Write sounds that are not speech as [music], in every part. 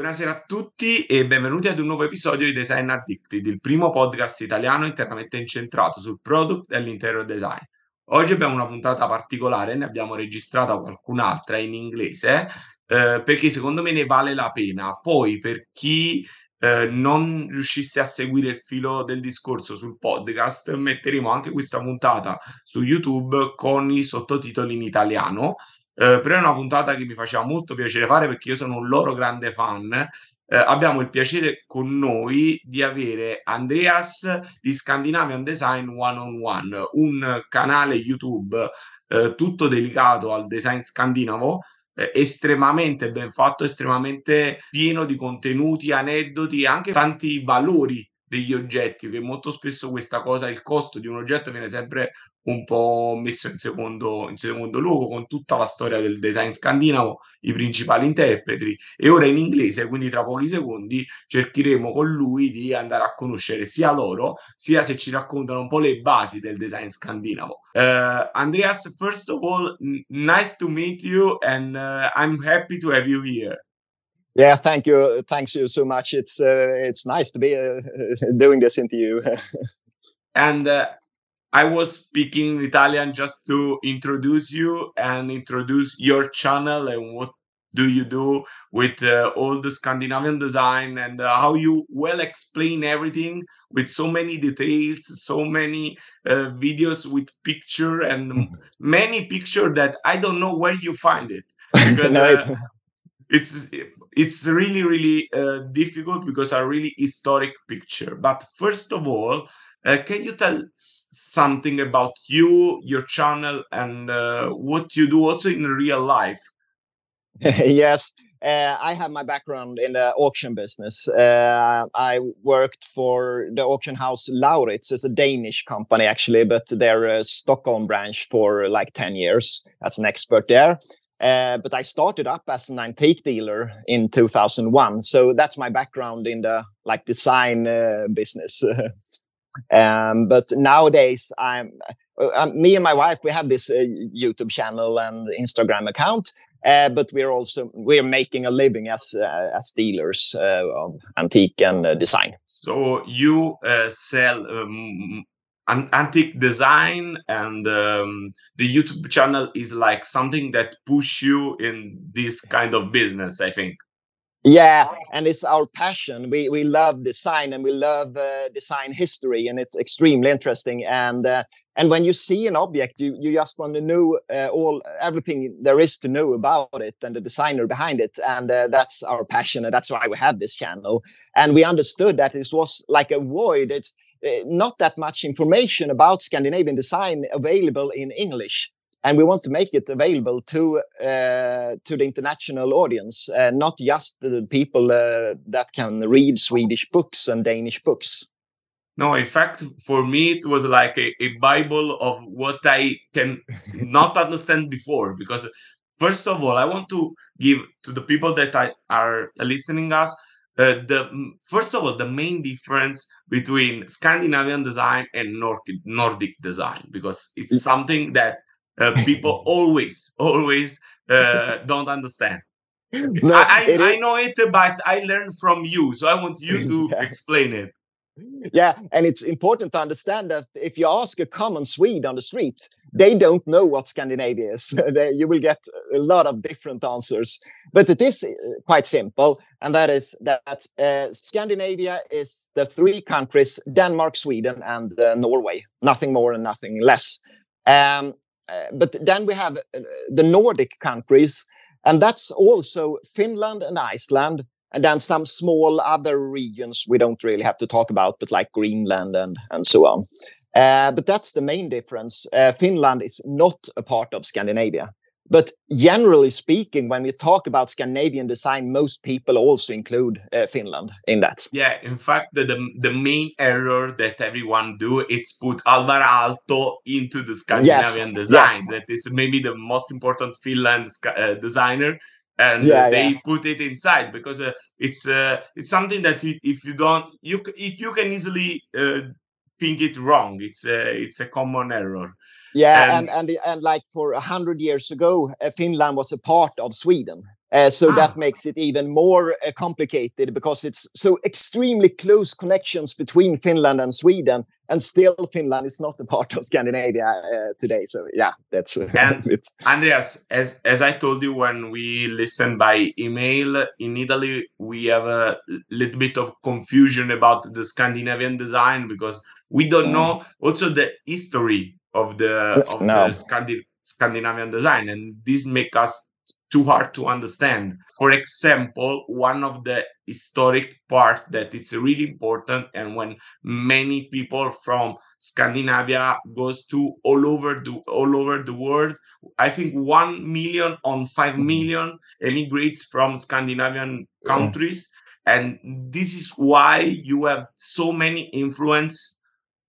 Buonasera a tutti e benvenuti ad un nuovo episodio di Design Addicted, il primo podcast italiano interamente incentrato sul product e l'interior design. Oggi abbiamo una puntata particolare, ne abbiamo registrata qualcun'altra in inglese, eh, perché secondo me ne vale la pena. Poi per chi eh, non riuscisse a seguire il filo del discorso sul podcast, metteremo anche questa puntata su YouTube con i sottotitoli in italiano. Eh, però è una puntata che mi faceva molto piacere fare perché io sono un loro grande fan. Eh, abbiamo il piacere con noi di avere Andreas di Scandinavian Design One on One, un canale YouTube eh, tutto dedicato al design scandinavo eh, estremamente ben fatto, estremamente pieno di contenuti, aneddoti e anche tanti valori degli oggetti, che molto spesso questa cosa, il costo di un oggetto viene sempre un po' messo in secondo, in secondo luogo con tutta la storia del design scandinavo, i principali interpreti e ora in inglese, quindi tra pochi secondi cercheremo con lui di andare a conoscere sia loro, sia se ci raccontano un po' le basi del design scandinavo. Uh, Andreas, first of all, nice to meet you and uh, I'm happy to have you here. Yeah, thank you. Thanks you so much. It's uh, it's nice to be uh, [laughs] doing this interview. [laughs] and uh, I was speaking Italian just to introduce you and introduce your channel and what do you do with uh, all the Scandinavian design and uh, how you well explain everything with so many details, so many uh, videos with picture and [laughs] many picture that I don't know where you find it because [laughs] no, uh, it's it's really really uh, difficult because a really historic picture. But first of all uh, can you tell something about you your channel and uh, what you do also in real life [laughs] yes uh, I have my background in the auction business. Uh, I worked for the auction house Lauritz. It's a Danish company, actually, but they're a Stockholm branch for like 10 years as an expert there. Uh, but I started up as an antique dealer in 2001. So that's my background in the like design uh, business. [laughs] um, but nowadays, I'm uh, me and my wife. We have this uh, YouTube channel and Instagram account, uh, but we're also we're making a living as as dealers of antique and design. So you sell um, an antique design and um, the youtube channel is like something that push you in this kind of business i think yeah and it's our passion. We we love design and we love uh, design history and it's extremely interesting. And uh, and when you see an object you you just want to know uh, all everything there is to know about it and the designer behind it. And uh, that's our passion and that's why we have this channel. And we understood that it was like a void. It's uh, not that much information about Scandinavian design available in English. And we want to make it available to uh, to the international audience, uh, not just the people uh, that can read Swedish books and Danish books. No, in fact, for me, it was like a, a Bible of what I can [laughs] not understand before. Because first of all, I want to give to the people that I, are listening us uh, the first of all the main difference between Scandinavian design and Nordic, Nordic design because it's mm. something that uh, people [laughs] always always uh, don't understand. No, I, I, I, know it, but I learned from you, so I want you to [laughs] yeah. explain it. Yeah, and it's important to understand that if you ask a common Swede on the street, they don't know what Scandinavia is. [laughs] you will get a lot of different answers, but it is uh, quite simple, and that is that uh, Scandinavia is the three countries: Denmark, Sweden, and uh, Norway. Nothing more and nothing less. Um, but then we have uh, the Nordic countries, and that's also Finland and Iceland, and then some small other regions we don't really have to talk about, but like Greenland and and so on. Uh, but that's the main difference. Uh, Finland is not a part of Scandinavia. But generally speaking, when we talk about Scandinavian design, most people also include uh, Finland in that. Yeah, in fact, the, the, the main error that everyone do is put Alvar Aalto into the Scandinavian yes. design. Yes. That is maybe the most important Finland uh, designer and yeah, uh, they yeah. put it inside because uh, it's uh, it's something that you, if you don't you you can easily uh, think it wrong it's a it's a common error yeah and and and, and like for a hundred years ago uh, finland was a part of sweden Uh, so ah. that makes it even more uh, complicated because it's so extremely close connections between Finland and Sweden, and still Finland is not a part of Scandinavia uh, today. So yeah, that's and [laughs] Andreas. As as I told you when we listened by email in Italy, we have a little bit of confusion about the Scandinavian design because we don't mm. know also the history of the of no. the Scandi- Scandinavian design, and this make us too hard to understand. For example, one of the historic part that it's really important and when many people from Scandinavia goes to all over the all over the world, I think 1 million on 5 mm-hmm. emigrates from Scandinavian countries and this is why you have so many influence.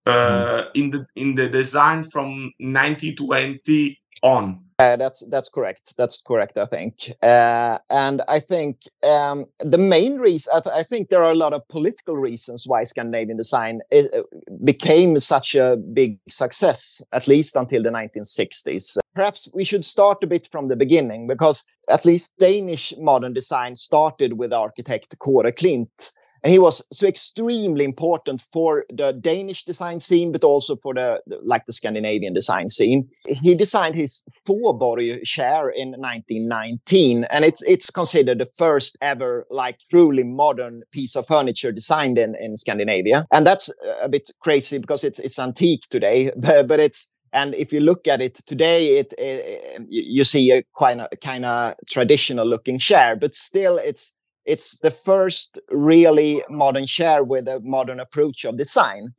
Uh, in the in the design from 1920 on uh, that's that's correct. That's correct. I think, uh, and I think um, the main reason. I, th- I, think there are a lot of political reasons why Scandinavian design is, uh, became such a big success, at least until the 1960s. Perhaps we should start a bit from the beginning, because at least Danish modern design started with architect Kåre Klint, and he was so extremely important for the Danish design scene, but also for the like the Scandinavian design scene. He designed his Fåborg chair in 1919, and it's it's considered the first ever like truly modern piece of furniture designed in in Scandinavia. And that's a bit crazy because it's it's antique today, [laughs] but, but it's and if you look at it today, it, it you see a kind of kind of traditional looking chair, but still it's it's the first really modern chair with a modern approach of design.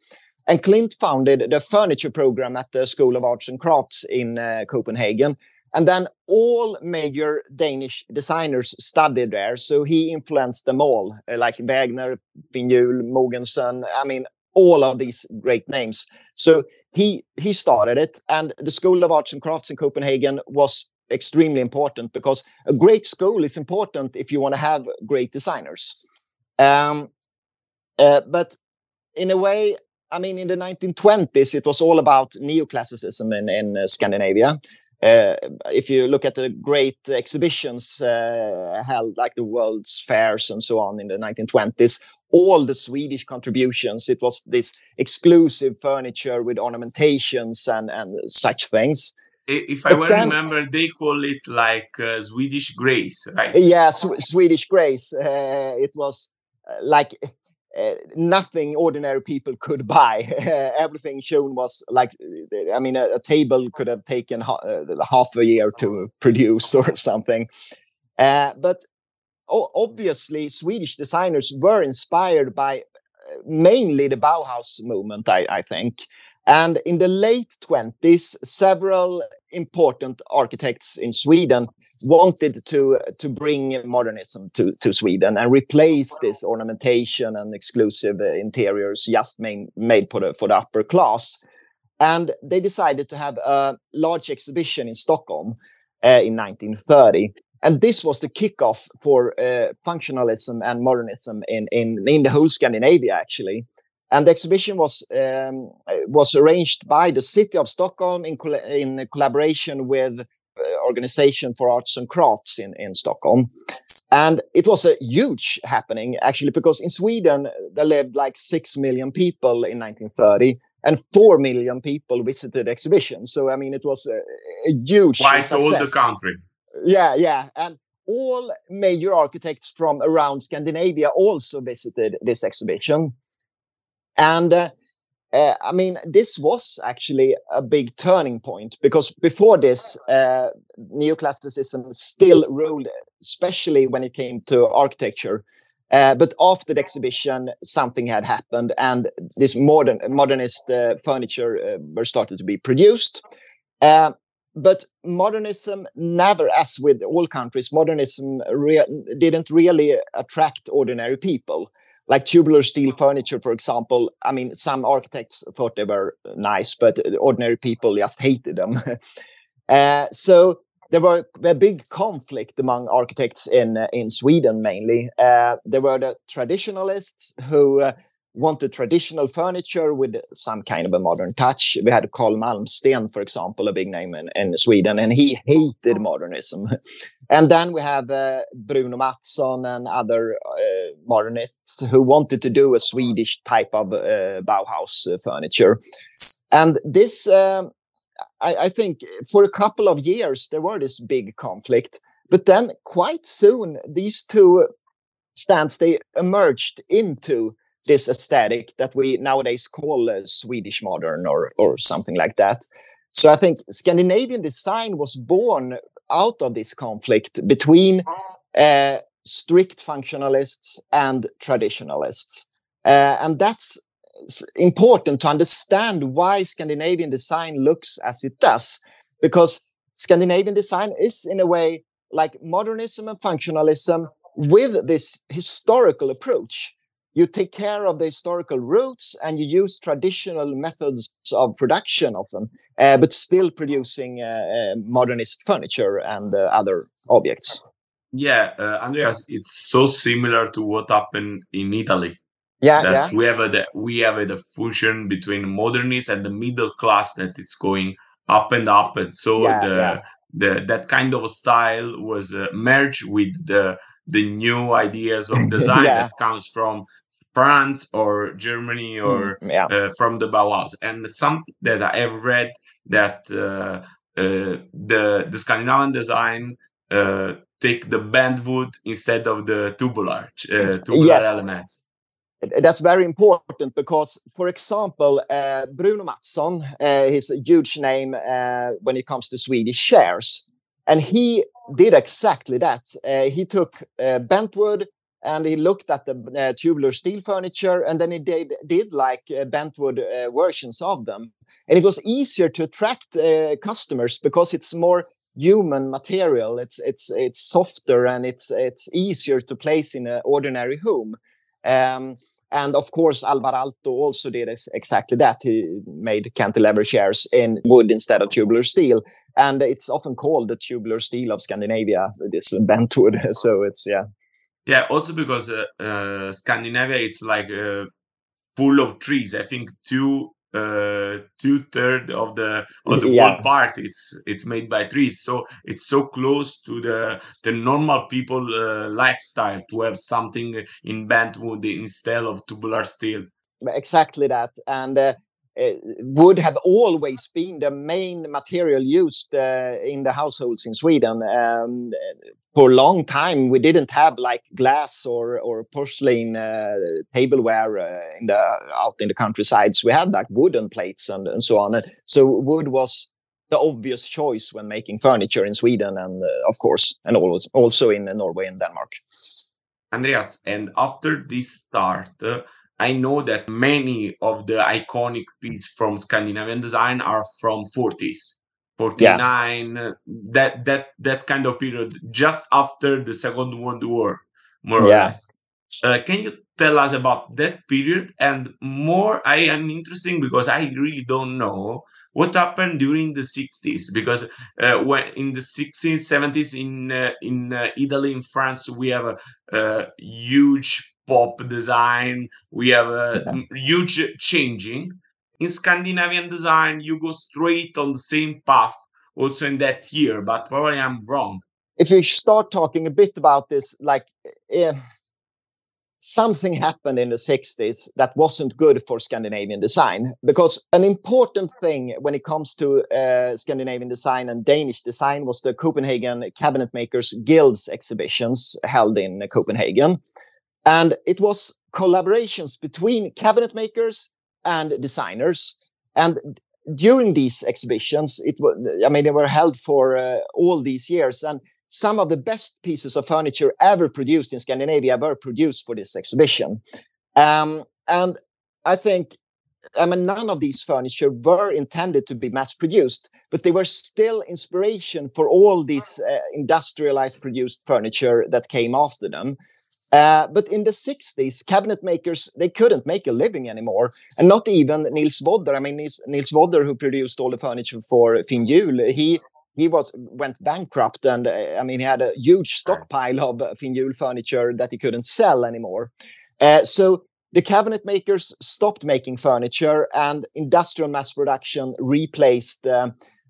And Klint founded the furniture program at the School of Arts and Crafts in uh, Copenhagen. And then all major Danish designers studied there. So he influenced them all, uh, like Wegner, Pinjul, Mogensen. I mean, all of these great names. So he he started it, and the School of Arts and Crafts in Copenhagen was extremely important because a great school is important if you want to have great designers. Um, uh, but in a way, I mean, in the 1920s, it was all about neoclassicism in, in uh, Scandinavia. Uh, if you look at the great exhibitions uh, held, like the World's Fairs and so on in the 1920s, all the Swedish contributions, it was this exclusive furniture with ornamentations and, and such things if I well then, remember, they call it like uh, Swedish Grace, right? Yeah, sw- Swedish Grace. Uh, it was uh, like uh, nothing ordinary people could [laughs] buy. [laughs] everything shown was like, I mean, a, a table could have taken ha- uh, half a year to produce [laughs] or something. Uh, but obviously, Swedish designers were inspired by mainly the Bauhaus movement, I, I think. And in the late 20s, several important architects in Sweden wanted to to bring modernism to, to Sweden and replace this ornamentation and exclusive interiors just main, made for the, for the upper class. And they decided to have a large exhibition in Stockholm uh, in 1930. And this was the kickoff for uh, functionalism and modernism in, in, in the whole Scandinavia, actually. And the exhibition was um, was arranged by the city of Stockholm in, in collaboration with uh, organization for arts and crafts in, in Stockholm. And it was a huge happening, actually, because in Sweden, there lived like 6 million people in 1930, and 4 million people visited the exhibition. So, I mean, it was a, a huge Twice all the country. Yeah, yeah. And all major architects from around Scandinavia also visited this exhibition. And uh, uh, I mean, this was actually a big turning point because before this, uh, neoclassicism still ruled, especially when it came to architecture. Uh, but after the exhibition, something had happened, and this modern modernist uh, furniture uh, were started to be produced. Uh, but modernism never, as with all countries, modernism rea- didn't really attract ordinary people like tubular steel furniture, for example. I mean, some architects thought they were nice, but ordinary people just hated them. [laughs] uh, so there were a big conflict among architects in uh, in Sweden mainly. Uh, there were the traditionalists who uh, wanted traditional furniture with some kind of a modern touch. We had Carl Malmsten, for example, a big name in, in Sweden, and he hated modernism. [laughs] and then we have uh, Bruno Mattsson and other uh, modernists who wanted to do a Swedish type of uh, Bauhaus uh, furniture. And this, um, I, I think, for a couple of years, there were this big conflict. But then quite soon, these two stands, they emerged into this aesthetic that we nowadays call uh, Swedish modern or or something like that. So I think Scandinavian design was born out of this conflict between uh, strict functionalists and traditionalists, uh, and that's important to understand why Scandinavian design looks as it does, because Scandinavian design is in a way like modernism and functionalism with this historical approach you take care of the historical roots and you use traditional methods of production of them, uh, but still producing uh, modernist furniture and uh, other objects. Yeah, uh, Andreas, it's so similar to what happened in Italy. Yeah, yeah. We have a we have a, the fusion between modernist and the middle class that it's going up and up, and so yeah, the yeah. the that kind of style was uh, merged with the the new ideas of [laughs] design yeah. that comes from France or Germany mm, or yeah. uh, from the Bauhaus. And some that I have read that uh, uh, the the Scandinavian design uh, take the bentwood instead of the tubular uh, tubular yes. elements. That's very important because, for example, uh, Bruno Mattsson, he's a huge name when it comes to Swedish shares, and he did exactly that. he took bentwood and he looked at the uh, tubular steel furniture and then he did, did like uh, bentwood uh, versions of them. And it was easier to attract customers because it's more human material. It's it's it's softer and it's it's easier to place in an ordinary home. Um, and of course alvar aalto also did exactly that. He made cantilever chairs in wood instead of tubular steel. And it's often called the tubular steel of scandinavia this bentwood. [laughs] So it's yeah yeah, also because uh, uh, Scandinavia it's like uh, full of trees. I think two uh, two third of the of the yeah. world part it's it's made by trees. So it's so close to the the normal people uh, lifestyle to have something in bentwood instead of tubular steel. Exactly that, and uh, wood have always been the main material used uh, in the households in Sweden. Um, for a long time, we didn't have like glass or or porcelain uh, tableware uh, in the out in the countrysides. We had like wooden plates and, and so on. So wood was the obvious choice when making furniture in Sweden and of course, and always also in Norway and Denmark. Andreas, and after this start, I know that many of the iconic pieces from Scandinavian design are from 40s, 49, yeah. that that that kind of period, just after the Second World War, more or less. Uh, can you tell us about that period and more? I am interesting because I really don't know what happened during the 60s because uh, when in the 60s 70s in uh, in uh, italy in france we have a, a, huge pop design. We have a huge changing. In Scandinavian design, you go straight on the same path also in that year, but probably I'm wrong. If you start talking a bit about this, like uh, something happened in the 60s that wasn't good for Scandinavian design, because an important thing when it comes to uh, Scandinavian design and Danish design was the Copenhagen Cabinet Makers Guilds exhibitions held in Copenhagen. And it was collaborations between cabinet makers and designers. And during these exhibitions, it was, I mean, they were held for uh, all these years. And some of the best pieces of furniture ever produced in Scandinavia were produced for this exhibition. Um, and I think, I mean, none of these furniture were intended to be mass produced, but they were still inspiration for all these uh, industrialized produced furniture that came after them. Uh, but in the 60s, cabinet makers, they couldn't make a living anymore. And not even Niels Vodder. I mean, Niels, Niels Vodder, who produced all the furniture for Finn Juhl, he he was went bankrupt and uh, I mean he had a huge stockpile of Finn Juhl furniture that he couldn't sell anymore. Uh, so the cabinet makers stopped making furniture and industrial mass production replaced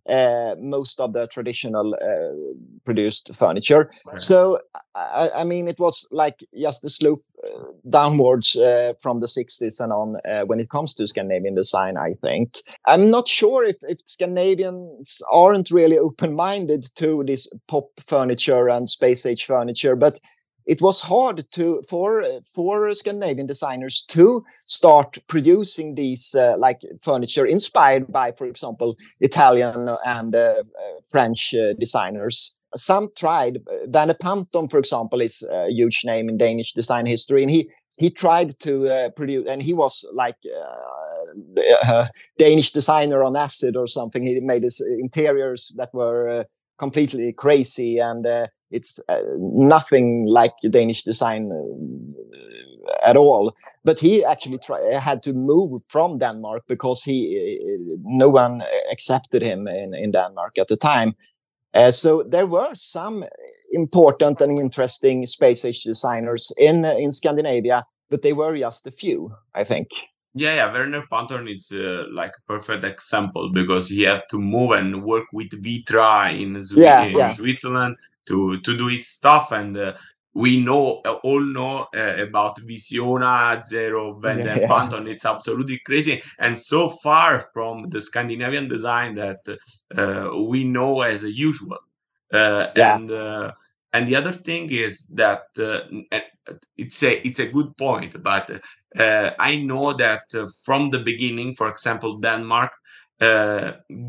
uh, most of the traditional uh, produced furniture. Right. So, I, I, mean, it was like just a slope uh, downwards uh, from the 60s and on uh, when it comes to Scandinavian design, I think. I'm not sure if, if Scandinavians aren't really open minded to this pop furniture and space age furniture, but it was hard to for for Scandinavian designers to start producing these uh, like furniture inspired by, for example, Italian and uh, uh French uh, designers. Some tried. Verner Panton, for example, is a huge name in Danish design history, and he he tried to uh, produce, and he was like uh, a Danish designer on acid or something. He made his interiors that were completely crazy and it's uh, nothing like Danish design uh, at all. But he actually try, had to move from Denmark because he uh, no one accepted him in, in Denmark at the time. Uh, so there were some important and interesting space age designers in in Scandinavia, but they were just a few, I think. Yeah, yeah. Verner Panton is uh, like a perfect example because he had to move and work with Vitra in, yeah, in yeah. Switzerland to to do his stuff and uh, we know uh, all know uh, about Visiona Zero Van yeah, yeah. Panton. It's absolutely crazy and so far from the Scandinavian design that uh, we know as usual. Uh, yeah. And uh, and the other thing is that it's a it's a good point, but I know that from the beginning, for example, Denmark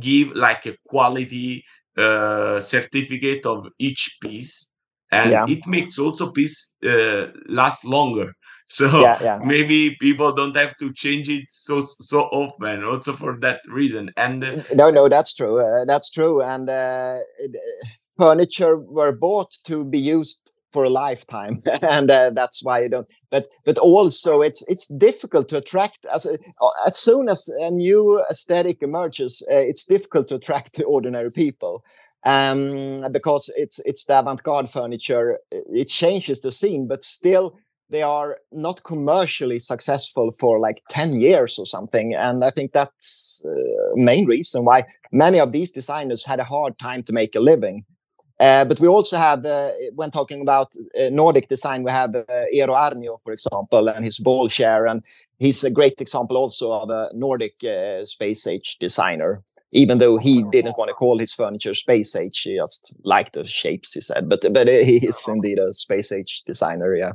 give like a quality uh, certificate of each piece and yeah. it makes also piece uh, last longer [laughs] so yeah, yeah. maybe people don't have to change it so so often also for that reason and uh, no no that's true uh, that's true and uh, furniture were bought to be used for a lifetime [laughs] and uh, that's why you don't but but also it's it's difficult to attract as as soon as a new aesthetic emerges uh, it's difficult to attract the ordinary people um, because it's it's the avant-garde furniture it changes the scene but still they are not commercially successful for like 10 years or something and i think that's uh, main reason why many of these designers had a hard time to make a living uh, but we also have, uh, when talking about uh, Nordic design, we have uh, Eero Aarnio, for example, and his ball chair. And he's a great example also of a Nordic uh, space age designer, even though he didn't want to call his furniture space age. He just liked the shapes, he said. But, but he is indeed a space age designer, yeah.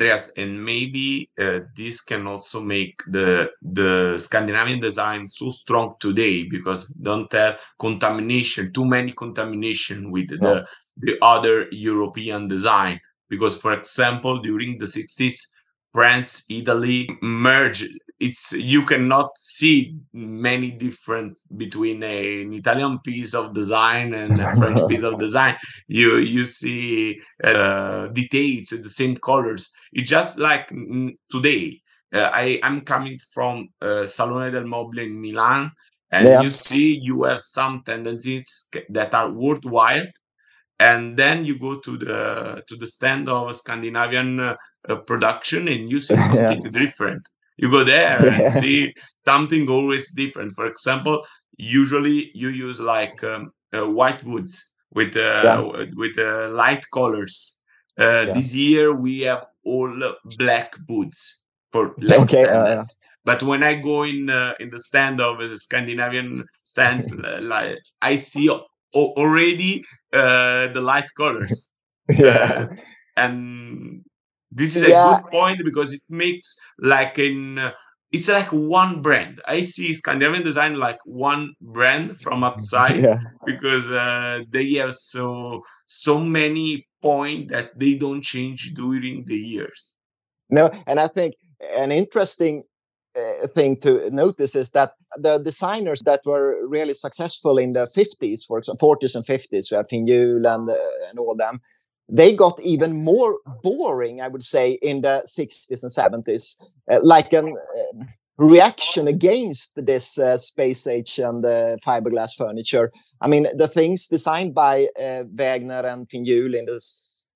Andreas, and maybe uh, this can also make the the Scandinavian design so strong today because don't have contamination, too many contamination with no. the the other European design. Because, for example, during the 60s, France, Italy merged it's you cannot see many difference between a, an Italian piece of design and a French piece of design. You you see uh, details, the same colors. It's just like today. Uh, I am coming from uh, Salone del Mobile in Milan, and yeah. you see you have some tendencies that are worthwhile, and then you go to the to the stand of Scandinavian uh, production, and you see [laughs] something yeah. different you go there and [laughs] see something always different. For example usually you use like um, uh, white woods with uh, with uh, light colors. Uh, yeah. this year we have all black boots for [laughs] less okay, uh, but when i go in uh, in the stand of the scandinavian stands [laughs] like i see already the light colors. Yeah. and this is yeah. a good point because it makes like in uh, it's like one brand. I see Scandinavian design like one brand from [laughs] outside yeah. because uh, they have so so many point that they don't change during the years. No, and I think an interesting uh, thing to notice is that the designers that were really successful in the 50s, for example, 40s and 50s, we have Finn Juhl and, uh, and all them, they got even more boring, I would say, in the 60s and 70s, uh, like a uh, reaction against this uh, space age and uh, fiberglass furniture. I mean, the things designed by uh, Wegner and Finn Juhl in the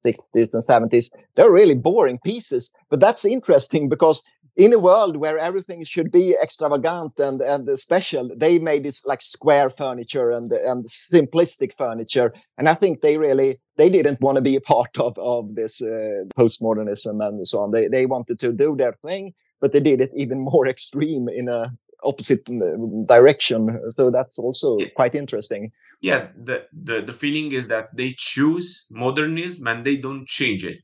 60s and 70s, they're really boring pieces. But that's interesting because in a world where everything should be extravagant and and special, they made this like square furniture and and simplistic furniture, and I think they really they didn't want to be a part of of this uh, postmodernism and so on. They they wanted to do their thing, but they did it even [laughs] more extreme in a opposite uh, direction. So that's also quite interesting. Yeah, the, the the feeling is that they choose modernism and they don't change it.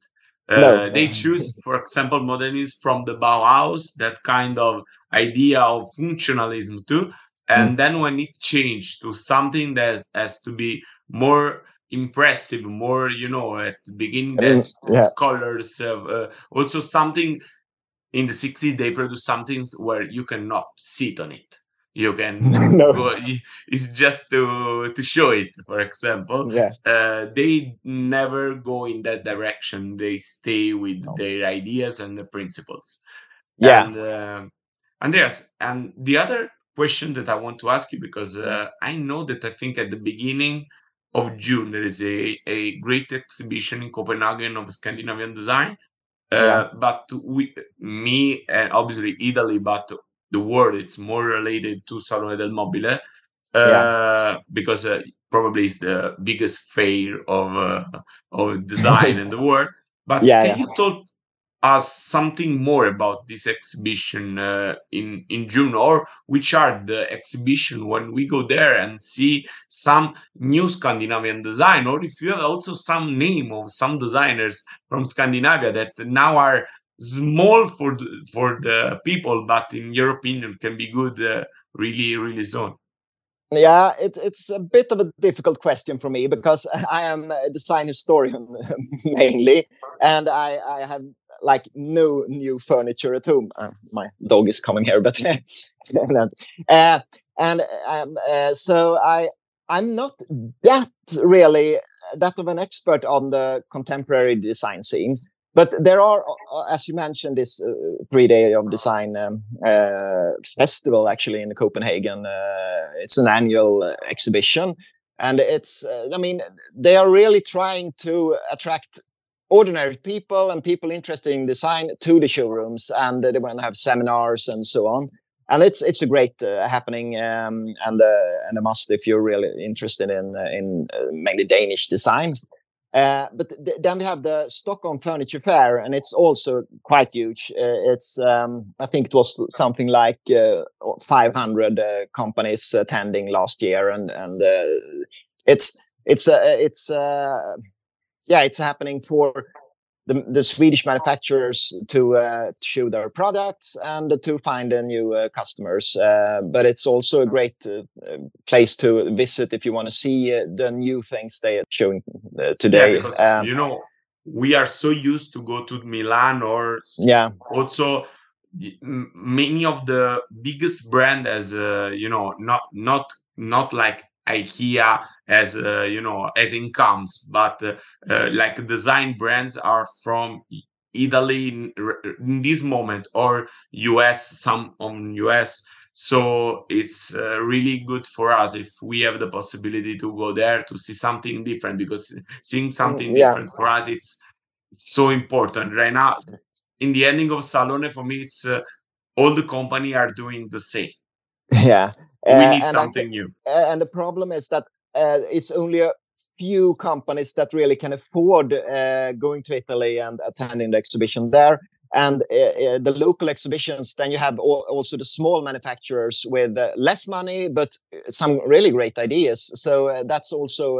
Uh, no. They choose, for example, modernism from the Bauhaus, that kind of idea of functionalism too. And mm. then when it changed to something that has to be more impressive, more, you know, at the beginning, there's yeah. colors, uh, also something in the 60s, they produce something where you cannot sit on it you can [laughs] no. go it's just to to show it for example yeah. Uh, they never go in that direction they stay with no. their ideas and the principles yeah and uh, andreas and the other question that i want to ask you because uh, i know that i think at the beginning of june there is a, a great exhibition in copenhagen of scandinavian design uh, yeah. but we me and obviously italy but the world it's more related to Salone del Mobile uh, because uh, probably it's the biggest fair of uh, of design in the world. But [laughs] yeah, can yeah. you talk us something more about this exhibition uh, in in June, or which are the exhibition when we go there and see some new Scandinavian design, or if you have also some name of some designers from Scandinavia that now are small for the, for the people, but in your opinion, can be good uh, really really soon? Yeah, it, it's a bit of a difficult question for me because [laughs] I am a design historian [laughs] mainly, and I, I have like no new furniture at home. Uh, my dog is coming here, but [laughs] uh, and um, uh, so I I'm not that really that of an expert on the contemporary design scene but there are, uh, as you mentioned, this uh, three day of design um, uh, festival actually in Copenhagen. Uh, it's an annual uh, exhibition, and it's. Uh, I mean, they are really trying to attract ordinary people and people interested in design to the showrooms, and they want to have seminars and so on. And it's it's a great happening um, and and a must if you're really interested in in mainly Danish design. Uh, but th- then we have the Stockholm Furniture Fair, and it's also quite huge. Uh, it's, um, I think it was something like uh, 500 uh, companies attending last year, and and uh, it's it's it's yeah, it's happening for the, the Swedish manufacturers to uh, show their products and to find uh, new uh, customers. Uh, but it's also a great uh, place to visit if you want to see uh, the new things they are showing today. Yeah, because um, you know we are so used to go to Milan or yeah. Also, many of the biggest brand as you know not not not like IKEA as uh, you know as incomes, but uh, like design brands are from Italy in, in, this moment or US, some on US. So it's uh, really good for us if we have the possibility to go there to see something different because seeing something yeah. different for us it's, it's so important right now. In the ending of Salone, for me, it's uh, all the company are doing the same. [laughs] Yeah, we uh, need something new. And the problem is that uh, it's only a few companies that really can afford uh, going to Italy and attending the exhibition there. And uh, uh, the local exhibitions, then you have all, also the small manufacturers with uh, less money, but some really great ideas. So that's also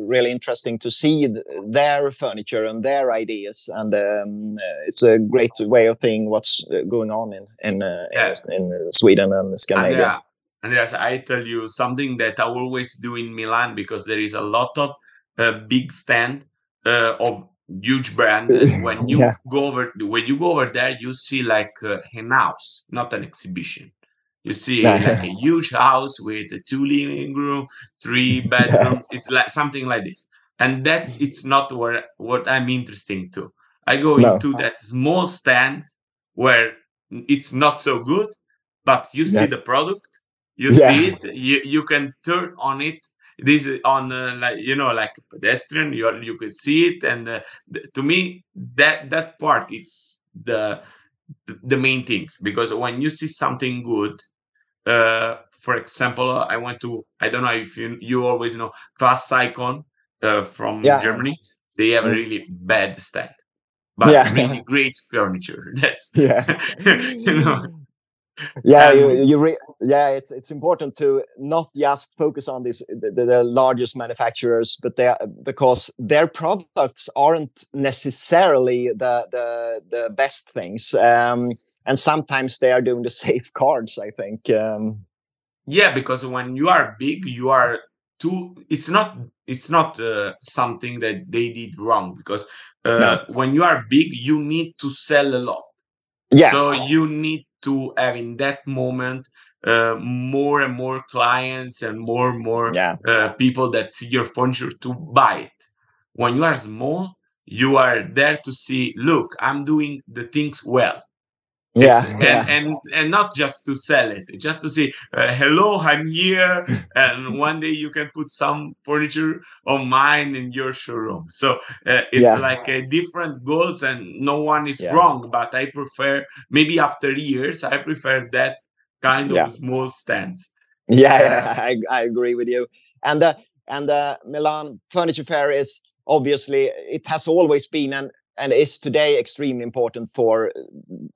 really interesting to see th their furniture and their ideas. And um, it's a great way of seeing what's going on in in, yeah. in, in Sweden and Scandinavia. Andreas, I tell you something that I always do in Milan because there is a lot of uh, big stand uh, of huge brand. And [laughs] when you yeah. go over, when you go over there, you see like uh, an house, not an exhibition. You see [laughs] like a huge house with a two living room, three [laughs] bedrooms. It's like something like this, and that's it's not where what I'm interested to. I go no. into that small stand where it's not so good, but you see the product you yeah. see it you, you can turn on it this on uh, like you know like pedestrian you you could see it and uh, th- to me that that part it's the th- the main things because when you see something good uh, for example i went to i don't know if you you always know ClassiCon uh, from Yeah. germany they have a really bad stand but Yeah. really great furniture [laughs] that's Yeah. [laughs] you know yeah you, you re- yeah it's it's important to not just focus on these the, the- largest manufacturers but they are, because their products aren't necessarily the the, the best things um, and sometimes they are doing the [laughs] safe safeguards i think um, yeah because when you are big you are too it's not it's not uh, something that they did wrong because uh, No. when you are big you need to sell a lot. Yeah. So you need to have in that moment uh, more and more clients and more and more yeah. uh, people that see your furniture to buy it. When you are small you are there to see look i'm doing the things well yeah, yeah. and, and and not just to sell it just to say uh, hello i'm here [laughs] and one day you can put some furniture of mine in your showroom so uh, it's Yeah. like a different goals and no one is Yeah. wrong but i prefer maybe after years i prefer that kind of small stands yeah, yeah [laughs] I, I agree with you and uh, and uh, milan furniture fair is obviously it has always been and and is today extremely important for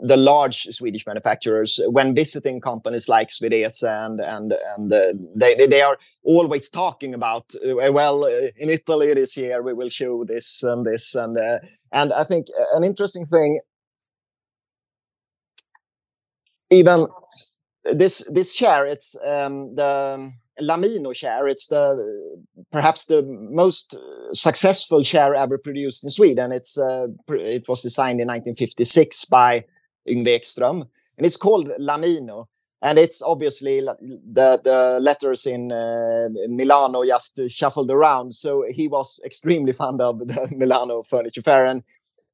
the large swedish manufacturers. When visiting companies like Swedese and and and uh, they, they are always talking about uh, well uh, in italy this year we will show this and this and uh, and i think an interesting thing even this this chair it's um, the lamino chair it's the perhaps the most successful chair ever produced in sweden. It's uh, it was designed in 1956 by Yngve Ekström and it's called lamino. And it's obviously the the letters in uh, milano just shuffled around. So he was extremely fond of the [laughs] milano furniture fair and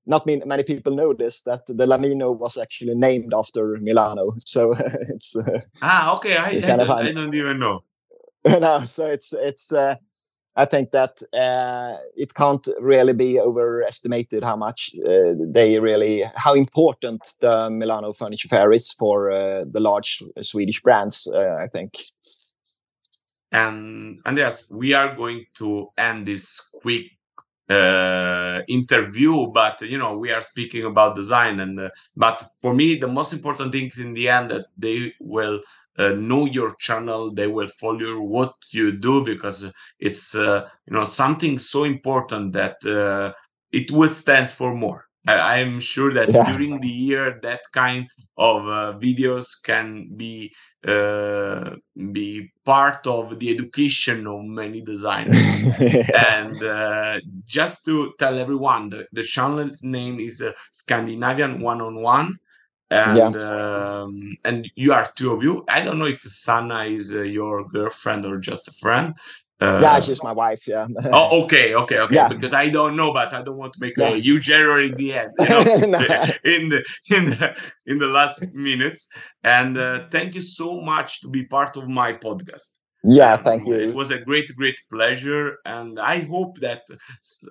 not many, many people know this that the lamino was actually named after milano. So [laughs] it's uh, ah okay. I, I, don't, I don't even know [laughs] no, so it's it's. Uh, I think that uh, it can't really be overestimated how much uh, they really how important the Milano Furniture Fair is for uh, the large Swedish brands. Uh, I think. And Andreas, we are going to end this quick uh, interview, but you know we are speaking about design, and uh, but for me the most important thing is in the end that they will uh, know your channel, they will follow what you do because it's uh, you know something so important that uh, it will stands for more. I, am sure that Yeah. during the year that kind of uh, videos can be uh, be part of the education of many designers. [laughs] and uh, just to tell everyone, the, the channel's name is uh, Scandinavian one on One and um, and you are two of you. I don't know if Sanna is uh, your girlfriend or just a friend. Uh, yeah, she's my wife. Yeah. Oh, okay, okay, okay. Yeah. Because I don't know, but I don't want to make Yeah. a [laughs] huge error in the end. You know, [laughs] No. [laughs] in the in the in the last minutes. And uh, thank you so much to be part of my podcast. yeah. Thank you. It was a great, great pleasure, and I hope that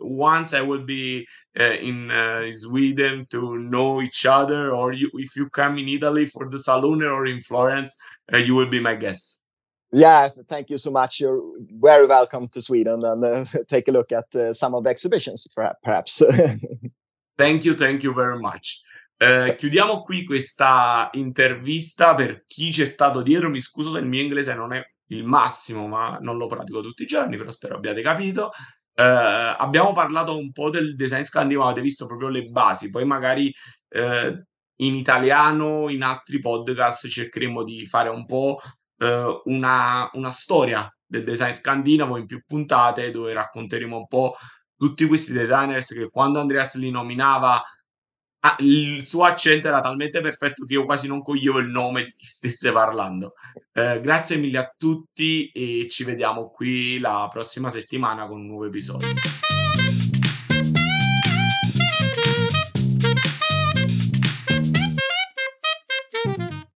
once I will be uh, in uh, Sweden to know each other, or you, if you come in Italy for the Salone or in Florence, uh, you will be my guest. Yeah. Thank you so much. You're very welcome to Sweden and uh, [laughs] take a look at uh, some of the exhibitions, perha- perhaps. [laughs] Thank you, thank you very much. Eh, chiudiamo qui questa intervista. Per chi c'è stato dietro, mi scuso se il mio inglese non è il massimo, ma non lo pratico tutti i giorni, però spero abbiate capito. Eh, abbiamo parlato un po' del design scandinavo, avete visto proprio le basi, poi magari eh, in italiano, in altri podcast cercheremo di fare un po' eh, una, una storia del design scandinavo in più puntate dove racconteremo un po' tutti questi designers che quando Andreas li nominava ah, il suo accento era talmente perfetto che io quasi non coglievo il nome di chi stesse parlando. Eh, grazie mille a tutti e ci vediamo qui la prossima settimana con un nuovo episodio.